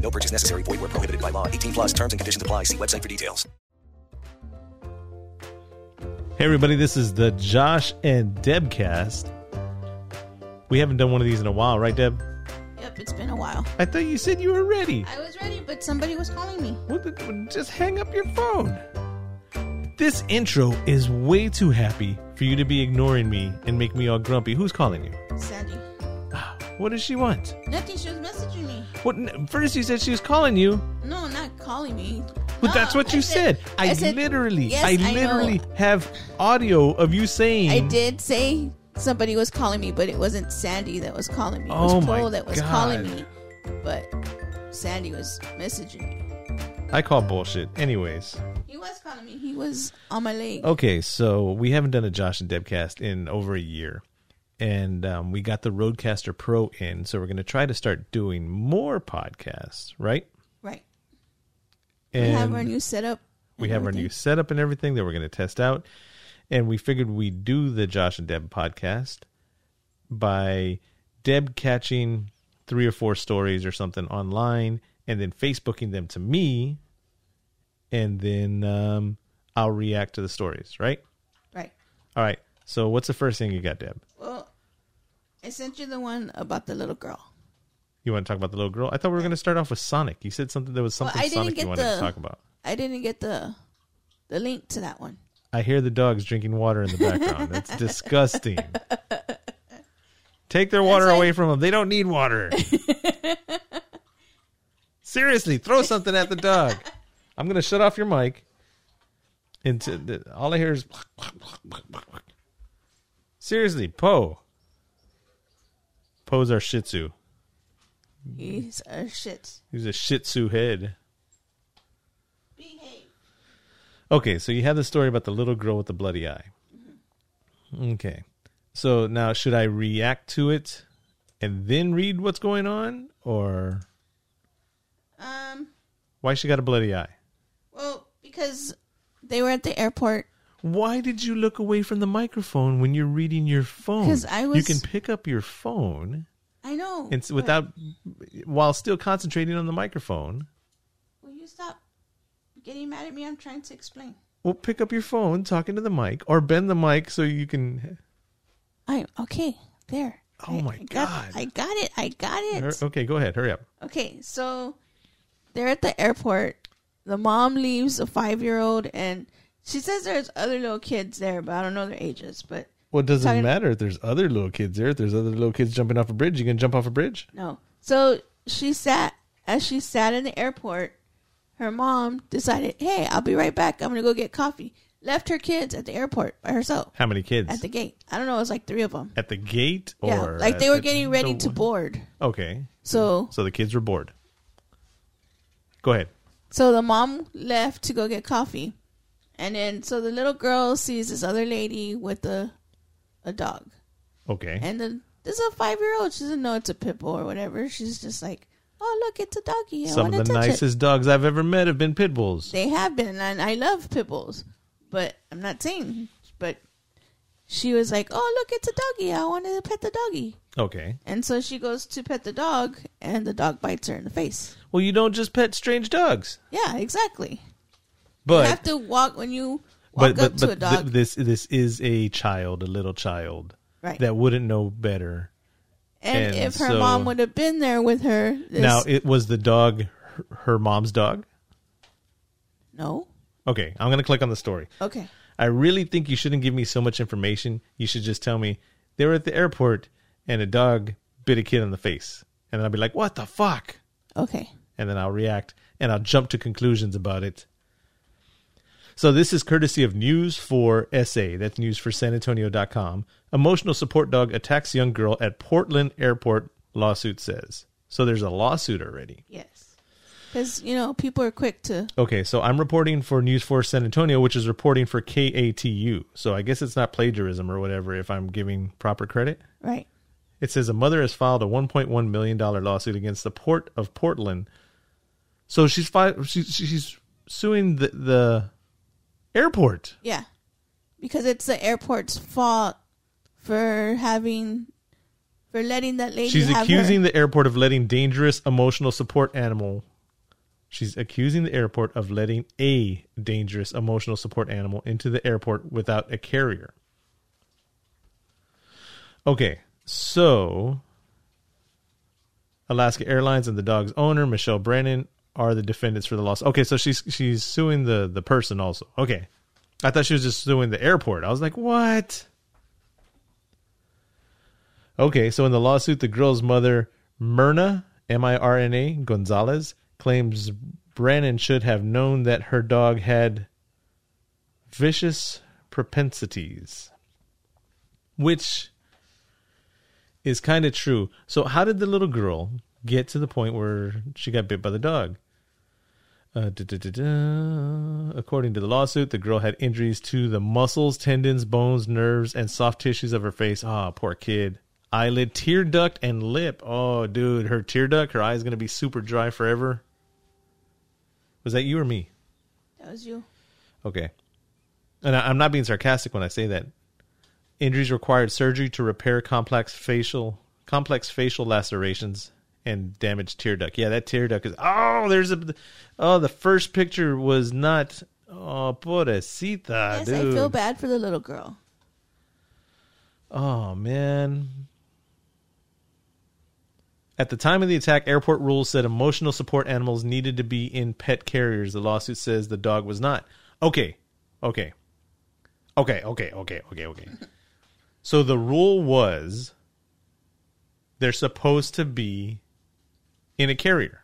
No purchase necessary. Void where prohibited by law. 18 plus terms and conditions apply. See website for details. Hey, everybody, this is the Josh and Deb cast. We haven't done one of these in a while, right, Deb? Yep, it's been a while. I thought you said you were ready. I was ready, but somebody was calling me. What the- just hang up your phone. This intro is way too happy for you to be ignoring me and make me all grumpy. Who's calling you? Sandy. What does she want? Nothing. She was messaging me. What? First, you said she was calling you. No, not calling me. But No, that's what I you said. I, I said- literally, Yes, I I literally have audio of you saying. I did say somebody was calling me, but it wasn't Sandy that was calling me. It was Oh Paul that was calling me. But Sandy was messaging me. I call bullshit. Anyways, He was calling me. He was on my leg. okay, so we haven't done a Josh and Deb cast in over a year, and um, we got the RODECaster Pro in, so we're going to try to start doing more podcasts, right? Right. And we have our new setup. we have our new setup and everything that we're going to test out, and we figured we'd do the Josh and Deb podcast by Deb catching three or four stories or something online and then Facebooking them to me, and then um, I'll react to the stories, right? Right. All right. So, what's the first thing you got, Deb? Well, I sent you the one about the little girl. You want to talk about the little girl? I thought we were going to start off with Sonic. You said something there was something didn't Sonic you wanted to talk about. I didn't get the the link to that one. I hear the dogs drinking water in the background. That's disgusting. Take their water That's away like- from them. They don't need water. Seriously, throw something at the dog. I'm going to shut off your mic. Into the, all I hear is Seriously, Poe. Poe's our Shih Tzu. He's a shit. He's a Shih Tzu head. Behave. Okay, so you have the story about the little girl with the bloody eye. Okay. So now should I react to it and then read what's going on or Um. why she got a bloody eye? Well, because they were at the airport. Why did you look away from the microphone when you're reading your phone? 'Cause I was. You can pick up your phone I know. and s- but- without while still concentrating on the microphone. Will you stop getting mad at me? I'm trying to explain. Well, pick up your phone, talking to the mic, or bend the mic so you can. I okay. There. Oh I- my I got, God. I got it. I got it. Okay, go ahead. Hurry up. Okay, so they're at the airport. The mom leaves a five year old, and she says there's other little kids there, but I don't know their ages. But Well, it doesn't Talking- matter if there's other little kids there. If there's other little kids jumping off a bridge, you can jump off a bridge. no. So she sat as she sat in the airport. Her mom decided, "Hey, I'll be right back. I'm gonna go get coffee." Left her kids at the airport by herself How many kids? at the gate. I don't know. It was like three of them. At the gate, or Yeah, like they at were the- getting ready the to board. Okay, So so the kids were bored. Go ahead. So the mom left to go get coffee. And then so the little girl sees this other lady with a a dog. Okay. And the this is a five year old. She doesn't know it's a pit bull or whatever. She's just like, Oh look, it's a doggy. I Some of the nicest dogs I've ever met have been pit bulls. They have been and I love pit bulls. But I'm not saying but she was like, Oh look, it's a doggy. I wanted to pet the doggy. Okay. And so she goes to pet the dog and the dog bites her in the face. Well, you don't just pet strange dogs, Yeah, exactly. But you have to walk when you walk but up but, to a dog. th- this this is a child, a little child Right. that wouldn't know better. And, And if her so- mom would have been there with her, this, Now, it was the dog her, her mom's dog. no, Okay, I'm gonna click on the story. okay, I really think you shouldn't give me so much information. You should just tell me they were at the airport and a dog bit a kid in the face, and then I'll be like, "What the fuck?" okay, and then I'll react and I'll jump to conclusions about it. So this is courtesy of News for SA. That's news for San Antonio.com. Emotional support dog attacks young girl at Portland airport, lawsuit says. So there's a lawsuit already. yes, because you know people are quick to. Okay, so I'm reporting for News for San Antonio, which is reporting for KATU. So I guess it's not plagiarism or whatever if I'm giving proper credit. Right. It says a mother has filed a 1.1 million dollar lawsuit against the port of Portland. So she's fi- she's, she's suing the the airport. Yeah, because it's the airport's fault for having for letting that lady. She's have accusing her, the airport of letting dangerous emotional support animal. She's accusing the airport of letting a dangerous emotional support animal into the airport without a carrier. Okay, so Alaska Airlines and the dog's owner, Michelle Brennan, are the defendants for the loss. Okay, so she's she's suing the the person also. Okay. I thought she was just suing the airport. I was like, "What?" Okay, so in the lawsuit, the girl's mother, Myrna, M I R N A, Gonzalez, claims Brannon should have known that her dog had vicious propensities, which is kind of true. So, how did the little girl get to the point where she got bit by the dog? Uh, da, da, da, da. According to the lawsuit, the girl had injuries to the muscles, tendons, bones, nerves, and soft tissues of her face. Ah, poor kid. Eyelid, tear duct, and lip. Oh, dude, her tear duct, her eye's gonna be super dry forever. Was that you or me? That was you. Okay. And I, I'm not being sarcastic when I say that. Injuries required surgery to repair complex facial complex facial lacerations and damaged tear duct. Yeah, that tear duct is. Oh, there's a. Oh, the first picture was not. Oh, pobrecita, yes, dude. I feel bad for the little girl. Oh man. At the time of the attack, airport rules said emotional support animals needed to be in pet carriers. The lawsuit says the dog was not. Okay. Okay. Okay, okay, okay, okay, okay. so the rule was they're supposed to be in a carrier.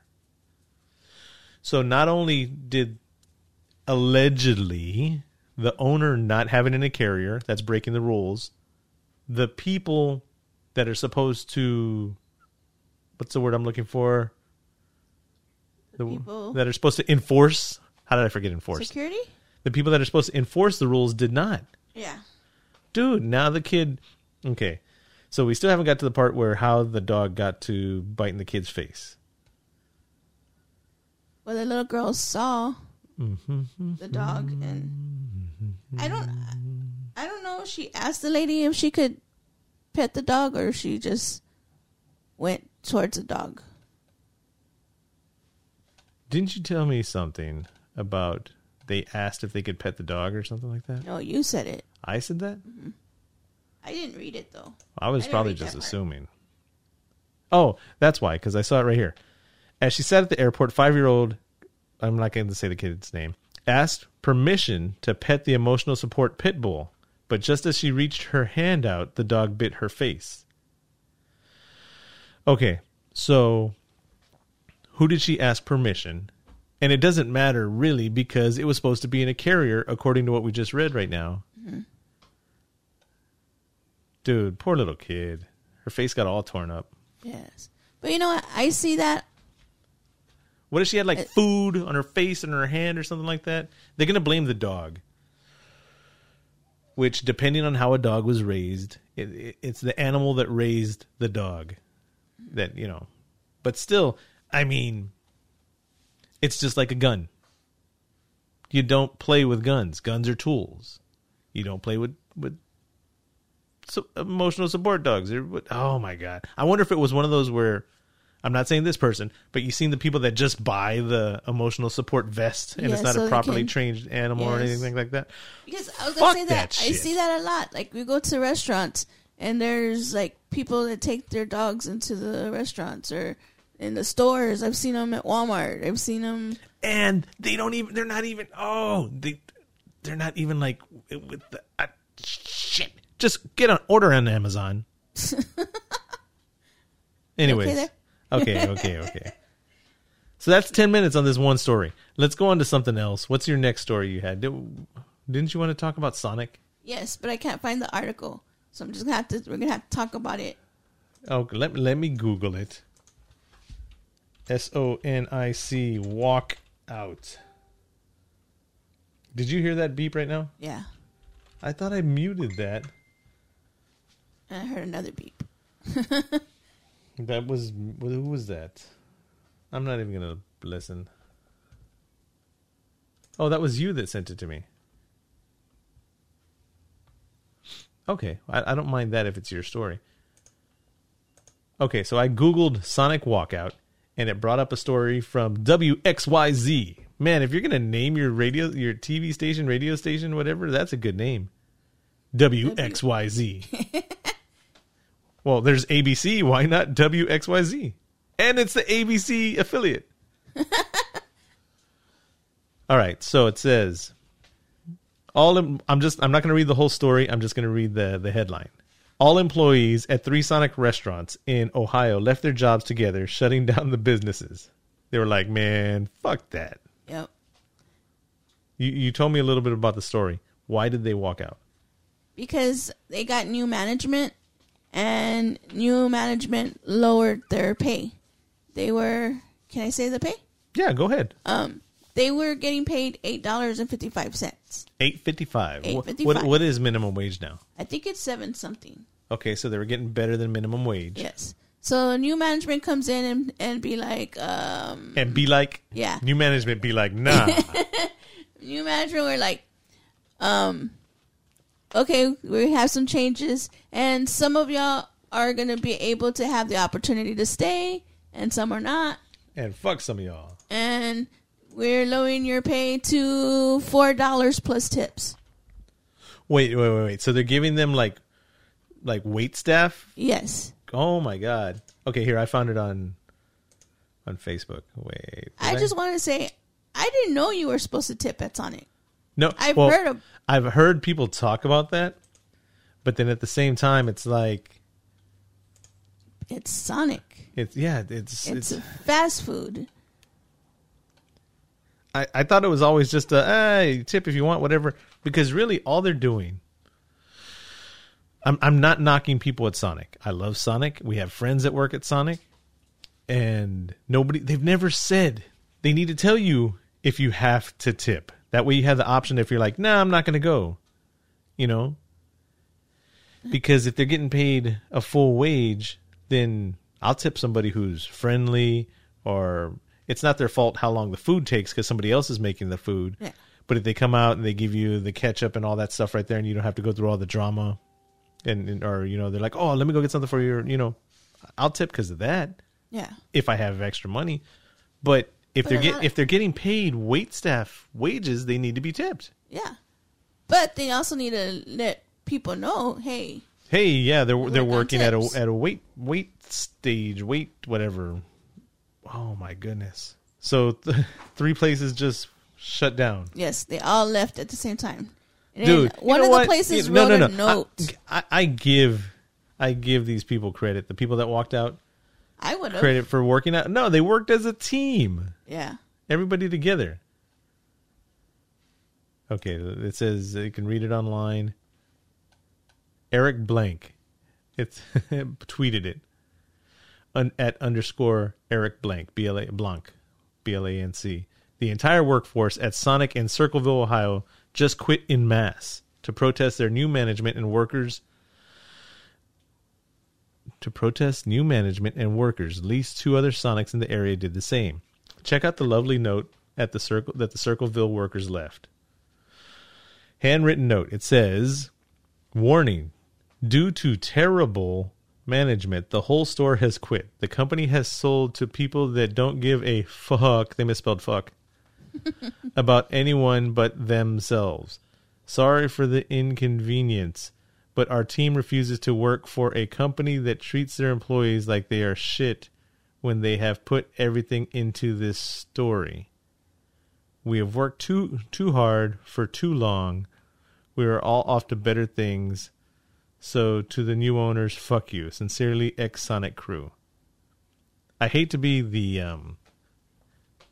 So not only did allegedly the owner not have it in a carrier, that's breaking the rules, the people that are supposed to what's the word I'm looking for? The people- that are supposed to enforce. How did I forget enforce? Security? The people that are supposed to enforce the rules did not. Yeah. Dude, now the kid. Okay, so we still haven't got to the part where how the dog got to biting the kid's face. Well, the little girl saw Mm-hmm. the dog, and I don't, I don't know. if She asked the lady if she could pet the dog, or she just went towards the dog. Didn't you tell me something about they asked if they could pet the dog or something like that? No, you said it. I said that. I didn't read it though. I was I probably just assuming. Oh, that's why, because I saw it right here. As she sat at the airport, five year old, I'm not going to say the kid's name, asked permission to pet the emotional support pit bull, but just as she reached her hand out, the dog bit her face. Okay, so who did she ask permission? And it doesn't matter really because it was supposed to be in a carrier, according to what we just read right now. Mm-hmm. Dude, poor little kid. Her face got all torn up. Yes, but you know what? I see that. What if she had like It- food on her face and her hand or something like that? They're gonna blame the dog. Which, depending on how a dog was raised, it, it, it's the animal that raised the dog. That you know, but still, I mean, it's just like a gun. You don't play with guns. Guns are tools. You don't play with with so, emotional support dogs. Oh my god! I wonder if it was one of those where I'm not saying this person, but you've seen the people that just buy the emotional support vest and Yeah, it's not so a properly can- trained animal or anything like that. Because I was gonna say that, that I see that a lot. Like we go to restaurants and there's like people that take their dogs into the restaurants or in the stores. I've seen them at Walmart. I've seen them. And they don't even. They're not even. Oh, they. They're not even like with the uh, shit. Just get an order on Amazon. Anyways, there? Okay, okay, okay. So that's ten minutes on this one story. Let's go on to something else. What's your next story you had? Did, didn't you want to talk about Sonic? Yes, but I can't find the article, so I'm just gonna have to. We're gonna have to talk about it. Oh, let me let me Google it. S O N I C. Walk out. Did you hear that beep right now? Yeah. I thought I muted that. I heard another beep. That was who was that? I'm not even gonna listen. Oh, that was you that sent it to me. Okay, I, I don't mind that if it's your story. Okay, so I googled Sonic Walkout, and it brought up a story from WXYZ. Man, if you're gonna name your radio, your TV station, radio station, whatever, that's a good name. WXYZ. well, there's ABC. Why not WXYZ? And it's the ABC affiliate. All right, so it says all. em- I'm just. I'm not going to read the whole story. I'm just going to read the the headline. All employees at three Sonic restaurants in Ohio left their jobs together, shutting down the businesses. They were like, "Man, fuck that." Yep. You you told me a little bit about the story. Why did they walk out? Because they got new management and new management lowered their pay. They were can I say the pay? Yeah, go ahead. Um they were getting paid eight dollars and fifty five cents. Eight fifty five. What, $8.55. what is minimum wage now? I think it's seven something. Okay, so they were getting better than minimum wage. Yes. So new management comes in and, and be like, um And be like, Yeah. new management be like, nah. new management were like, um, okay, we have some changes, and some of y'all are gonna be able to have the opportunity to stay, and some are not, and fuck some of y'all. and we're lowering your pay to four dollars plus tips. Wait, wait, wait, wait. So they're giving them like, like wait staff. Yes, Oh my god. Okay, here I found it on, on Facebook. Wait, I did just want to say, I didn't know you were supposed to tip at Sonic. No. I've well, heard of- I've heard people talk about that, but then at the same time, it's like It's Sonic. it's yeah, it's It's, it's. fast food. I I thought it was always just a hey tip if you want whatever because really all they're doing. I'm I'm not knocking people at Sonic. I love Sonic. We have friends that work at Sonic, and nobody they've never said they need to tell you if you have to tip. That way you have the option if you're like, nah, I'm not going to go. You know, because if they're getting paid a full wage, then I'll tip somebody who's friendly or it's not their fault how long the food takes because somebody else is making the food. Yeah. But if they come out and they give you the ketchup and all that stuff right there, and you don't have to go through all the drama, and, and or you know they're like, oh, let me go get something for your, you know, I'll tip because of that Yeah. if I have extra money. But if they're a get if they're getting paid wait staff wages, they need to be tipped. Yeah. But they also need to let people know, hey, Hey, yeah, they're they're Work working at a at a wait wait stage, wait whatever. Oh my goodness! So th- three places just shut down, yes, they all left at the same time. And dude. one of the what? places You- no, wrote no, a note. I, I give I give these people credit. The people that walked out I, would have. credit for working out. No, they worked as a team. Yeah. everybody together. Okay, it says you can read it online. Eric Blanc, it's tweeted it Un, at underscore Eric Blanc B L A Blanc B L A N C. The entire workforce at Sonic in Circleville, Ohio, just quit in mass to protest their new management and workers. To protest new management and workers, at least two other Sonics in the area did the same. Check out the lovely note at the circle that the Circleville workers left. Handwritten note. It says, "Warning: Due to terrible management, the whole store has quit. The company has sold to people that don't give a fuck. They misspelled fuck about anyone but themselves. Sorry for the inconvenience." But our team refuses to work for a company that treats their employees like they are shit when they have put everything into this story. We have worked too too hard for too long. We are all off to better things. So to the new owners, fuck you. Sincerely, ex Sonic crew. I hate to be the um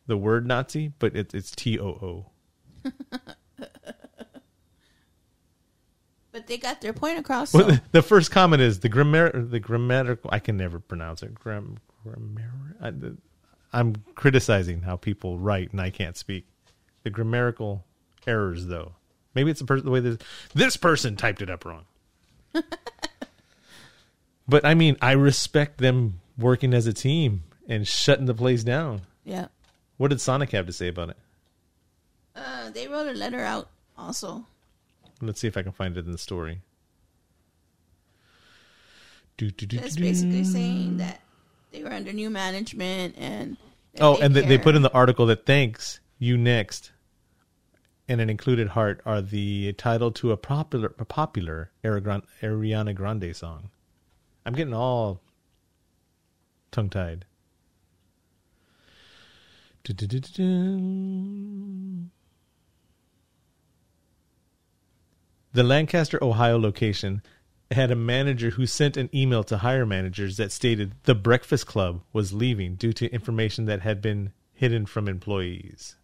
the word Nazi, but it, it's T O O. But they got their point across. So. Well, the first comment is the grammar the grammatical. I can never pronounce it. Gram grammar. I, I'm criticizing how people write and I can't speak. The grammatical errors, though. Maybe it's the, per- the way this this person typed it up wrong. but I mean, I respect them working as a team and shutting the place down. Yeah. What did Sonic have to say about it? Uh, they wrote a letter out also. Let's see if I can find it in the story. Do, do, do, do. basically saying that they were under new management and. Oh, and they, they put in the article that thanks you next, and an included heart are the title to a popular a popular Ariana Grande song. I'm getting all tongue tied. The Lancaster, Ohio location had a manager who sent an email to higher managers that stated the Breakfast Club was leaving due to information that had been hidden from employees.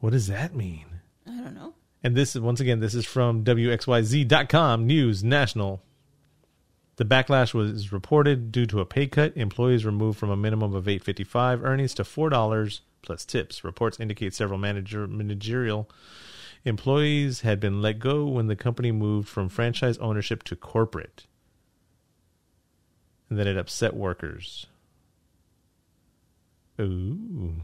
What does that mean? I don't know. And this is once again, this is from WXYZ.com News National. The backlash was reported due to a pay cut. Employees removed from a minimum of eight fifty five earnings to four dollars plus tips. Reports indicate several manager managerial employees had been let go when the company moved from franchise ownership to corporate. And that it upset workers. Ooh.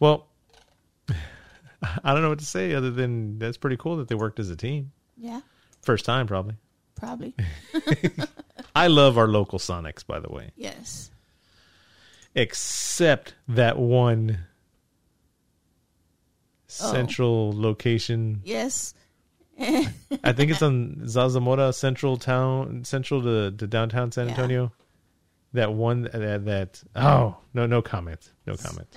Well, I don't know what to say other than that's pretty cool that they worked as a team. Yeah, First time, probably. probably. I love our local Sonics, by the way, yes. except that one Oh. central location. Yes. I think it's on Zarzamora Central Town, central to, to downtown San Yeah. Antonio. That one that, that oh no no comment no comment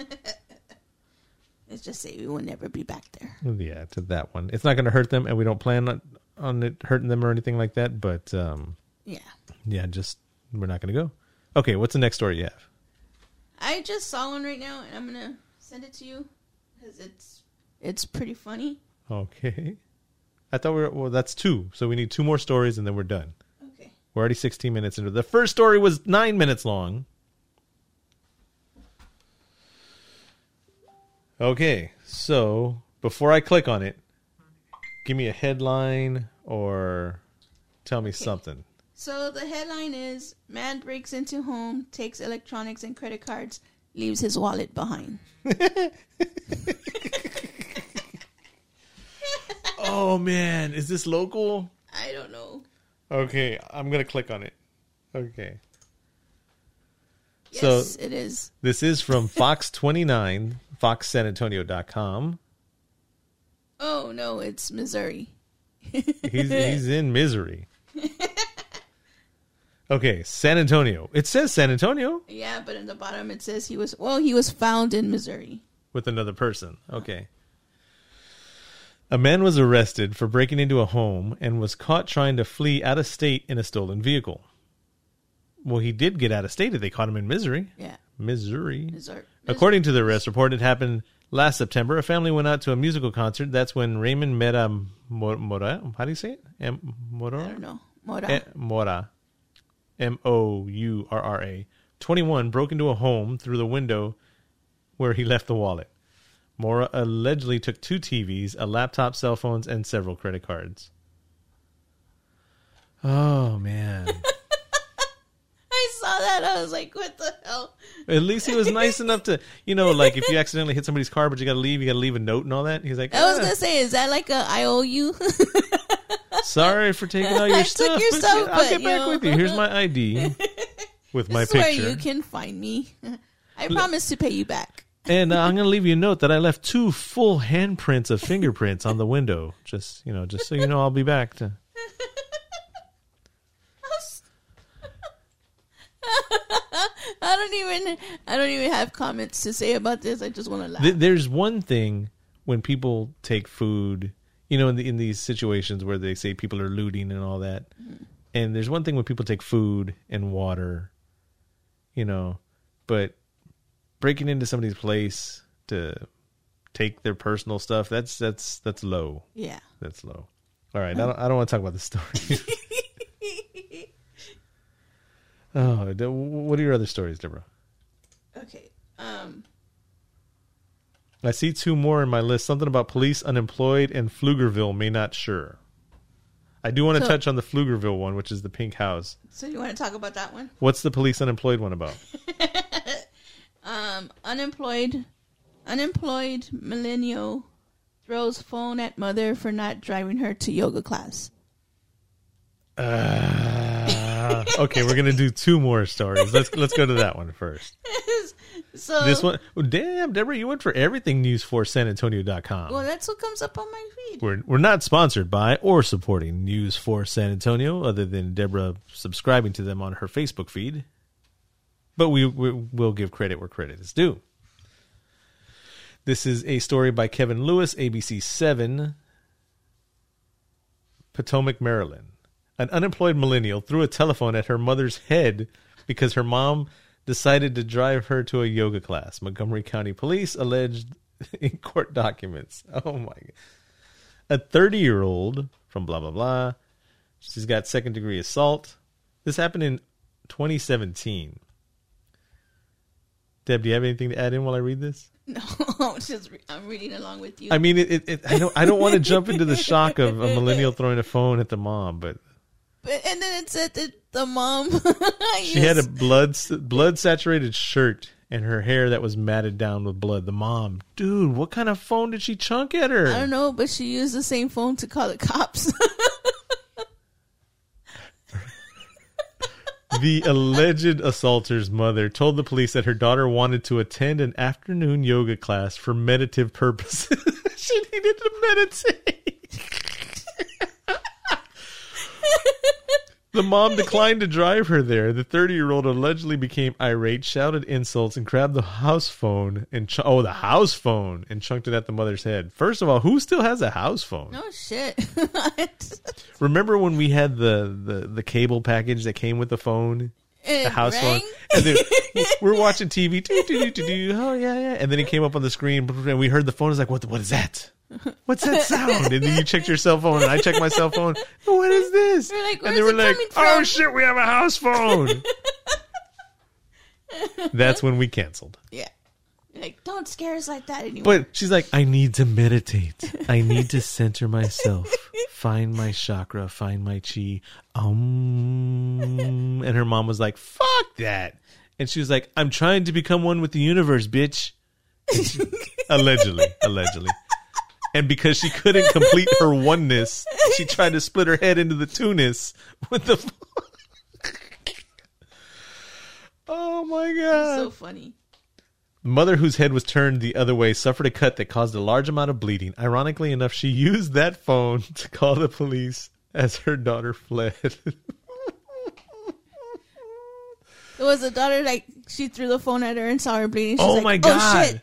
Let's just say we will never be back there. yeah to that one it's not going to hurt them and we don't plan on, on it hurting them or anything like that but um Yeah. yeah just we're not going to go okay what's the next story you have I just saw one right now, and I'm gonna send it to you because it's it's pretty funny. okay I thought we were well that's two so we need two more stories and then we're done Okay. we're already 16 minutes into the first story was nine minutes long okay so before I click on it give me a headline or tell me something So the headline is: Man breaks into home, takes electronics and credit cards, leaves his wallet behind. oh man is this local I don't know. okay i'm gonna click on it okay So- Yes, it is. this is from fox 29 foxsanantonio.com Oh no, it's Missouri. he's he's in misery okay san antonio it says san antonio Yeah, but in the bottom it says he was well, he was found in Missouri. with another person. Okay. A man was arrested for breaking into a home and was caught trying to flee out of state in a stolen vehicle. Well, he did get out of state. They caught him in Missouri. Yeah, Missouri. Missouri. According to the arrest report, it happened last September. A family went out to a musical concert. That's when Raymond Mera Mo- Mora, how do you say it? M- Mora? I don't know. Mora. Eh, Mora, M O U R R A, 21, broke into a home through the window where he left the wallet. Mora allegedly took two TVs, a laptop, cell phones, and several credit cards. Oh, man. I saw that. I was like, what the hell? At least he was nice enough to, you know, like if you accidentally hit somebody's car, but you got to leave, you got to leave a note and all that. He's like, I was "Ah, gonna say, is that like a I owe you? sorry for taking all your I took stuff. your but stuff, I'll get back know." with you. Here's my ID with my this is where picture. you can find me. I promise to pay you back. And uh, I'm going to leave you a note that I left two full handprints of fingerprints on the window. Just, you know, just so you know I'll be back to I don't even I don't even have comments to say about this. I just want to laugh. There's one thing when people take food, you know, in, the, in these situations where they say people are looting and all that. And there's one thing when people take food and water, you know, but breaking into somebody's place to take their personal stuff, that's that's that's low. yeah. That's low. All right, I don't, I don't want to talk about the story. Oh, what are your other stories, Deborah? Okay. Um. I see two more in my list. Something about police unemployed and Pflugerville may not sure. I do want to So- touch on the Pflugerville one, which is the pink house. So you want to talk about that one? What's the police unemployed one about? Um. Unemployed. Unemployed millennial throws phone at mother for not driving her to yoga class. Uh, okay, we're gonna do two more stories. Let's let's go to that one first. so This one, oh, damn, Deborah, you went for everything news for san SanAntonio.com. Well, that's what comes up on my feed. We're we're not sponsored by or supporting News for San Antonio, other than Deborah subscribing to them on her Facebook feed. But we, we will give credit where credit is due. This is a story by Kevin Lewis, ABC Seven, Potomac, Maryland. An unemployed millennial threw a telephone at her mother's head because her mom decided to drive her to a yoga class. Montgomery County Police alleged in court documents. Oh my god a 30 year old from blah blah blah. She's got second degree assault. This happened in 2017. Deb, do you have anything to add in while I read this? No, I'm just re- I'm reading along with you. I mean, it, it, it, I don't I don't want to jump into the shock of a millennial throwing a phone at the mom, but But, and then it said that the mom. she had a blood blood saturated shirt and her hair that was matted down with blood. The mom, dude, what kind of phone did she chunk at her? I don't know, but she used the same phone to call the cops. The alleged assaulter's mother told the police that her daughter wanted to attend an afternoon yoga class for meditative purposes. she needed to meditate. the mom declined to drive her there. The 30 year old allegedly became irate, shouted insults, and grabbed the house phone and ch- oh, the house phone and chunked it at the mother's head. First of all, who still has a house phone? no shit. Remember when we had the, the, the cable package that came with the phone? It the house rang? phone. And then we're watching TV. Do, do, do, do, do. Oh yeah, yeah. And then it came up on the screen, and we heard the phone. It's like, what? What is that? What's that sound? And then you checked your cell phone, and I checked my cell phone. What is this? We're like, and they were like, oh from?" shit, we have a house phone. That's when we canceled. yeah. Like, don't scare us like that anymore. But she's like, I need to meditate. I need to center myself, find my chakra, find my chi. Um, and her mom was like, fuck that. And she was like, I'm trying to become one with the universe, bitch. She- allegedly, allegedly. And because she couldn't complete her oneness, she tried to split her head into the two-ness with the. oh my god! so funny. The mother whose head was turned the other way suffered a cut that caused a large amount of bleeding. Ironically enough, she used that phone to call the police as her daughter fled. It was a daughter like she threw the phone at her and saw her bleeding. She's oh like, my god! Oh shit.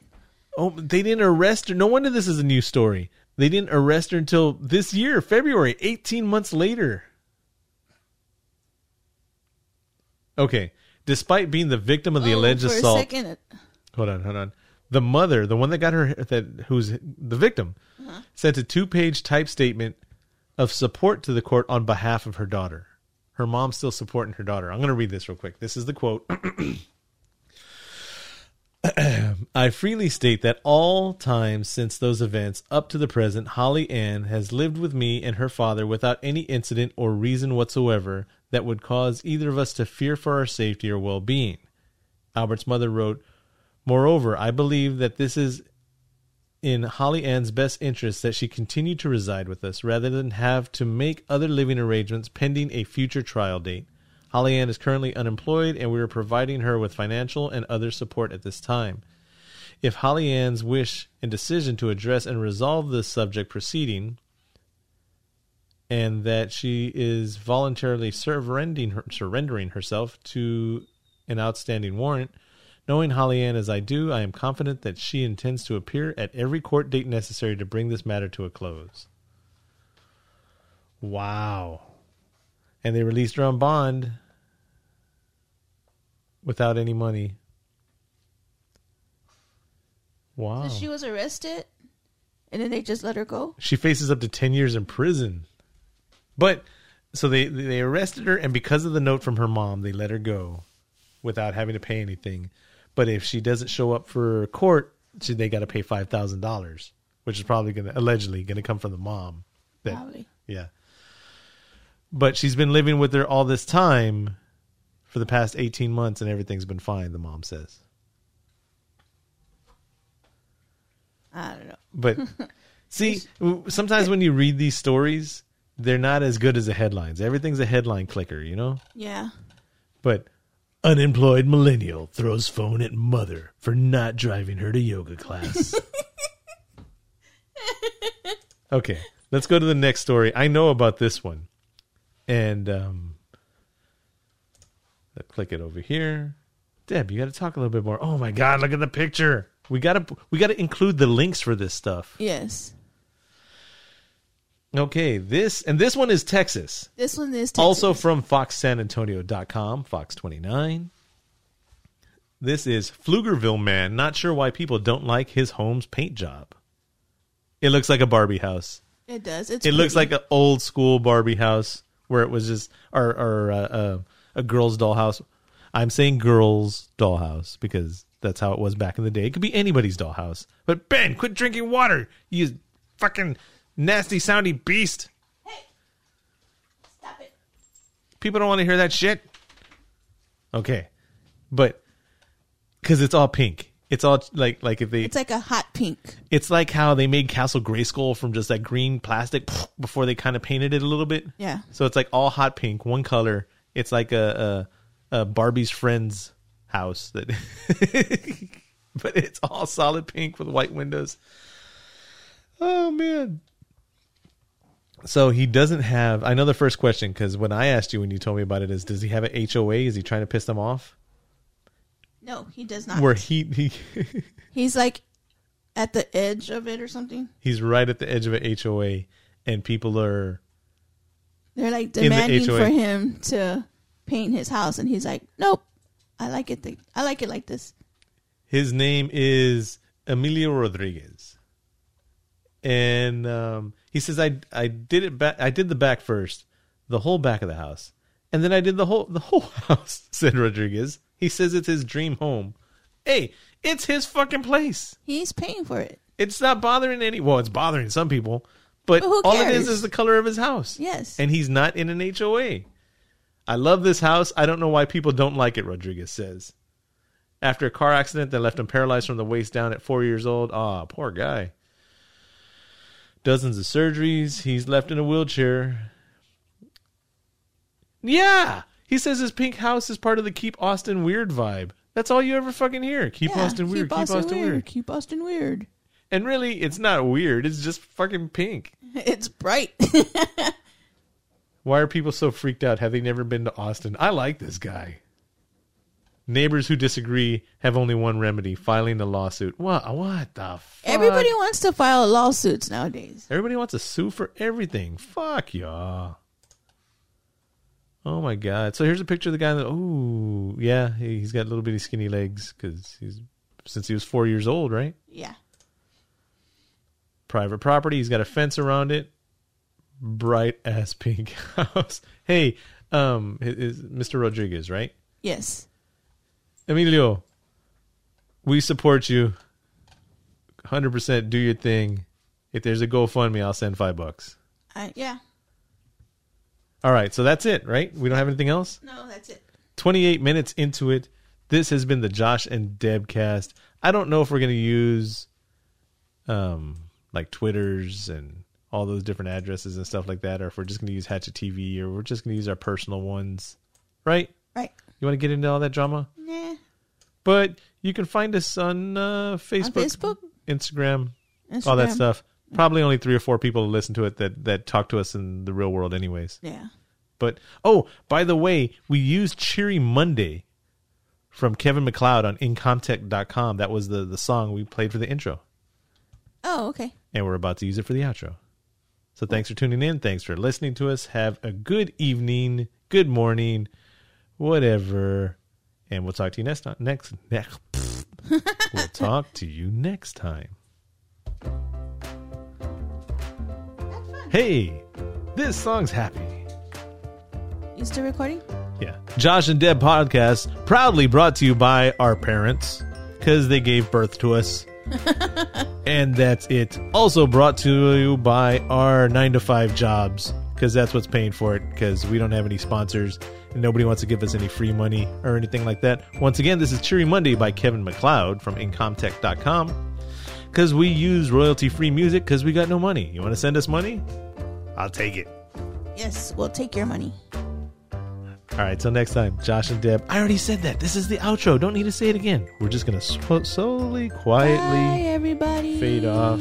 Oh, they didn't arrest her. No wonder this is a new story. They didn't arrest her until this year, February, 18 months later. Okay. Despite being the victim of the Oh, alleged assault, second, hold on, hold on. The mother, the one that got her, that who's the victim, sent a two-page type statement of support to the court on behalf of her daughter. Her mom's still supporting her daughter. I'm going to read this real quick. This is the quote. I freely state that all times since those events up to the present, Holly Ann has lived with me and her father without any incident or reason whatsoever that would cause either of us to fear for our safety or well being. Albert's mother wrote, Moreover, I believe that this is in Holly Ann's best interest that she continue to reside with us rather than have to make other living arrangements pending a future trial date. Holly Ann is currently unemployed and we are providing her with financial and other support at this time. If Holly Ann's wish and decision to address and resolve this subject proceeding and that she is voluntarily surrendering, her, surrendering herself to an outstanding warrant, Knowing Holly Ann as I do, I am confident that she intends to appear at every court date necessary to bring this matter to a close. Wow. And they released her on bond without any money. Wow. so she was arrested, and then they just let her go. she faces up to 10 years in prison. But so they they arrested her, and because of the note from her mom, they let her go without having to pay anything. But if she doesn't show up for court, she, they got to pay five thousand dollars, which is probably gonna allegedly gonna come from the mom. That- Probably. yeah. But she's been living with her all this time for the past 18 months and everything's been fine, the mom says. I don't know. But see, sometimes when you read these stories, they're not as good as the headlines. Everything's a headline clicker, you know? Yeah. But unemployed millennial throws phone at mother for not driving her to yoga class. okay, let's go to the next story. I know about this one. And um click it over here. Deb, you got to talk a little bit more. Oh my god, look at the picture. We got to we got to include the links for this stuff. Yes. Okay, this and this one is Texas. This one is Texas. Also from FoxSanAntonio.com, Fox 29. This is Pflugerville man. Not sure why people don't like his home's paint job. It looks like a Barbie house. It does. It's It looks like an old school Barbie house where it was just or or uh, uh, a girl's dollhouse. I'm saying girl's dollhouse because that's how it was back in the day. It could be anybody's dollhouse. But Ben, quit drinking water. You fucking nasty sounding beast. Hey, stop it. People don't want to hear that shit. Okay, but because it's all pink, it's all like like if they, It's like a hot pink. it's like how they made Castle Grayskull from just that green plastic before they kind of painted it a little bit. Yeah. So it's like all hot pink, one color. It's like a a, a Barbie's friend's house that, but it's all solid pink with white windows. Oh man. So he doesn't have. I know the first question because when I asked you when you told me about it is, does he have an HOA? Is he trying to piss them off? No, he does not. Where he he He's like at the edge of it or something. he's right at the edge of an HOA, and people are They're like In the demanding for him to paint his house, and he's like, "Nope, I like it. Th- I like it like this." His name is Emilio Rodriguez, and um, he says I I did it back. I did the back first, the whole back of the house, and then I did the whole the whole house. Said Rodriguez. He says it's his dream home. Hey, it's his fucking place. He's paying for it. It's not bothering any. Well, it's bothering some people, but, But all it is is the color of his house. Yes. and he's not in an HOA. I love this house. I don't know why people don't like it. Rodriguez says. After a car accident that left him paralyzed from the waist down at four years old. Ah, poor guy. Dozens of surgeries. He's left in a wheelchair. Yeah, he says his pink house is part of the Keep Austin Weird vibe. That's all you ever fucking hear. Keep Yeah, Austin weird. Keep Austin Austin weird. Keep Austin weird. And really, it's not weird. It's just fucking pink. It's bright. Why are people so freaked out? Have they never been to Austin? I like this guy. Neighbors who disagree have only one remedy: filing a lawsuit. What? What the? Fuck? Everybody wants to file lawsuits nowadays. Everybody wants to sue for everything. Fuck y'all. Oh my god! So here's a picture of the guy that. Oh yeah, he- he's got little bitty skinny legs because he's since he was four years old, right? Yeah. Private property. He's got a fence around it. Bright ass pink house. Hey, um, is Mr. Rodriguez, right? Yes. Emilio, we support you. 100% do your thing. If there's a GoFundMe, I'll send five bucks. I, yeah. All right, so that's it, right? We don't have anything else? No, that's it. 28 minutes into it. This has been the Josh and Deb cast. I don't know if we're going to use um like Twitters and all those different addresses and stuff like that or if we're just going to use Hatchet TV or we're just going to use our personal ones. Right? Right. You want to get into all that drama? Nah. But you can find us on uh, Facebook, Facebook? Instagram, all that stuff. Probably only three or four people listen to it that that talk to us in the real world, anyways. Yeah. But oh, by the way, we used "Cheery Monday" from Kevin MacLeod on Incompetech.com. That was the the song we played for the intro, Oh, okay. and we're about to use it for the outro. So thanks for tuning in. Thanks for listening to us. Have a good evening, good morning, whatever, and we'll talk to you next time. Next next. we'll talk to you next time. Hey, this song's happy. You still recording? Yeah. Josh and Deb podcast proudly brought to you by our parents because they gave birth to us. and that's it. Also brought to you by our nine to five jobs because that's what's paying for it because we don't have any sponsors and nobody wants to give us any free money or anything like that. Once again, this is Cheery Monday by Kevin MacLeod from Incompetech.com because we use royalty free music because we got no money. You want to send us money? I'll take it. Yes, we'll take your money. All right, till next time, Josh and Deb. I already said that. This is the outro. Don't need to say it again. We're just going to slowly, quietly. Bye, everybody. fade off.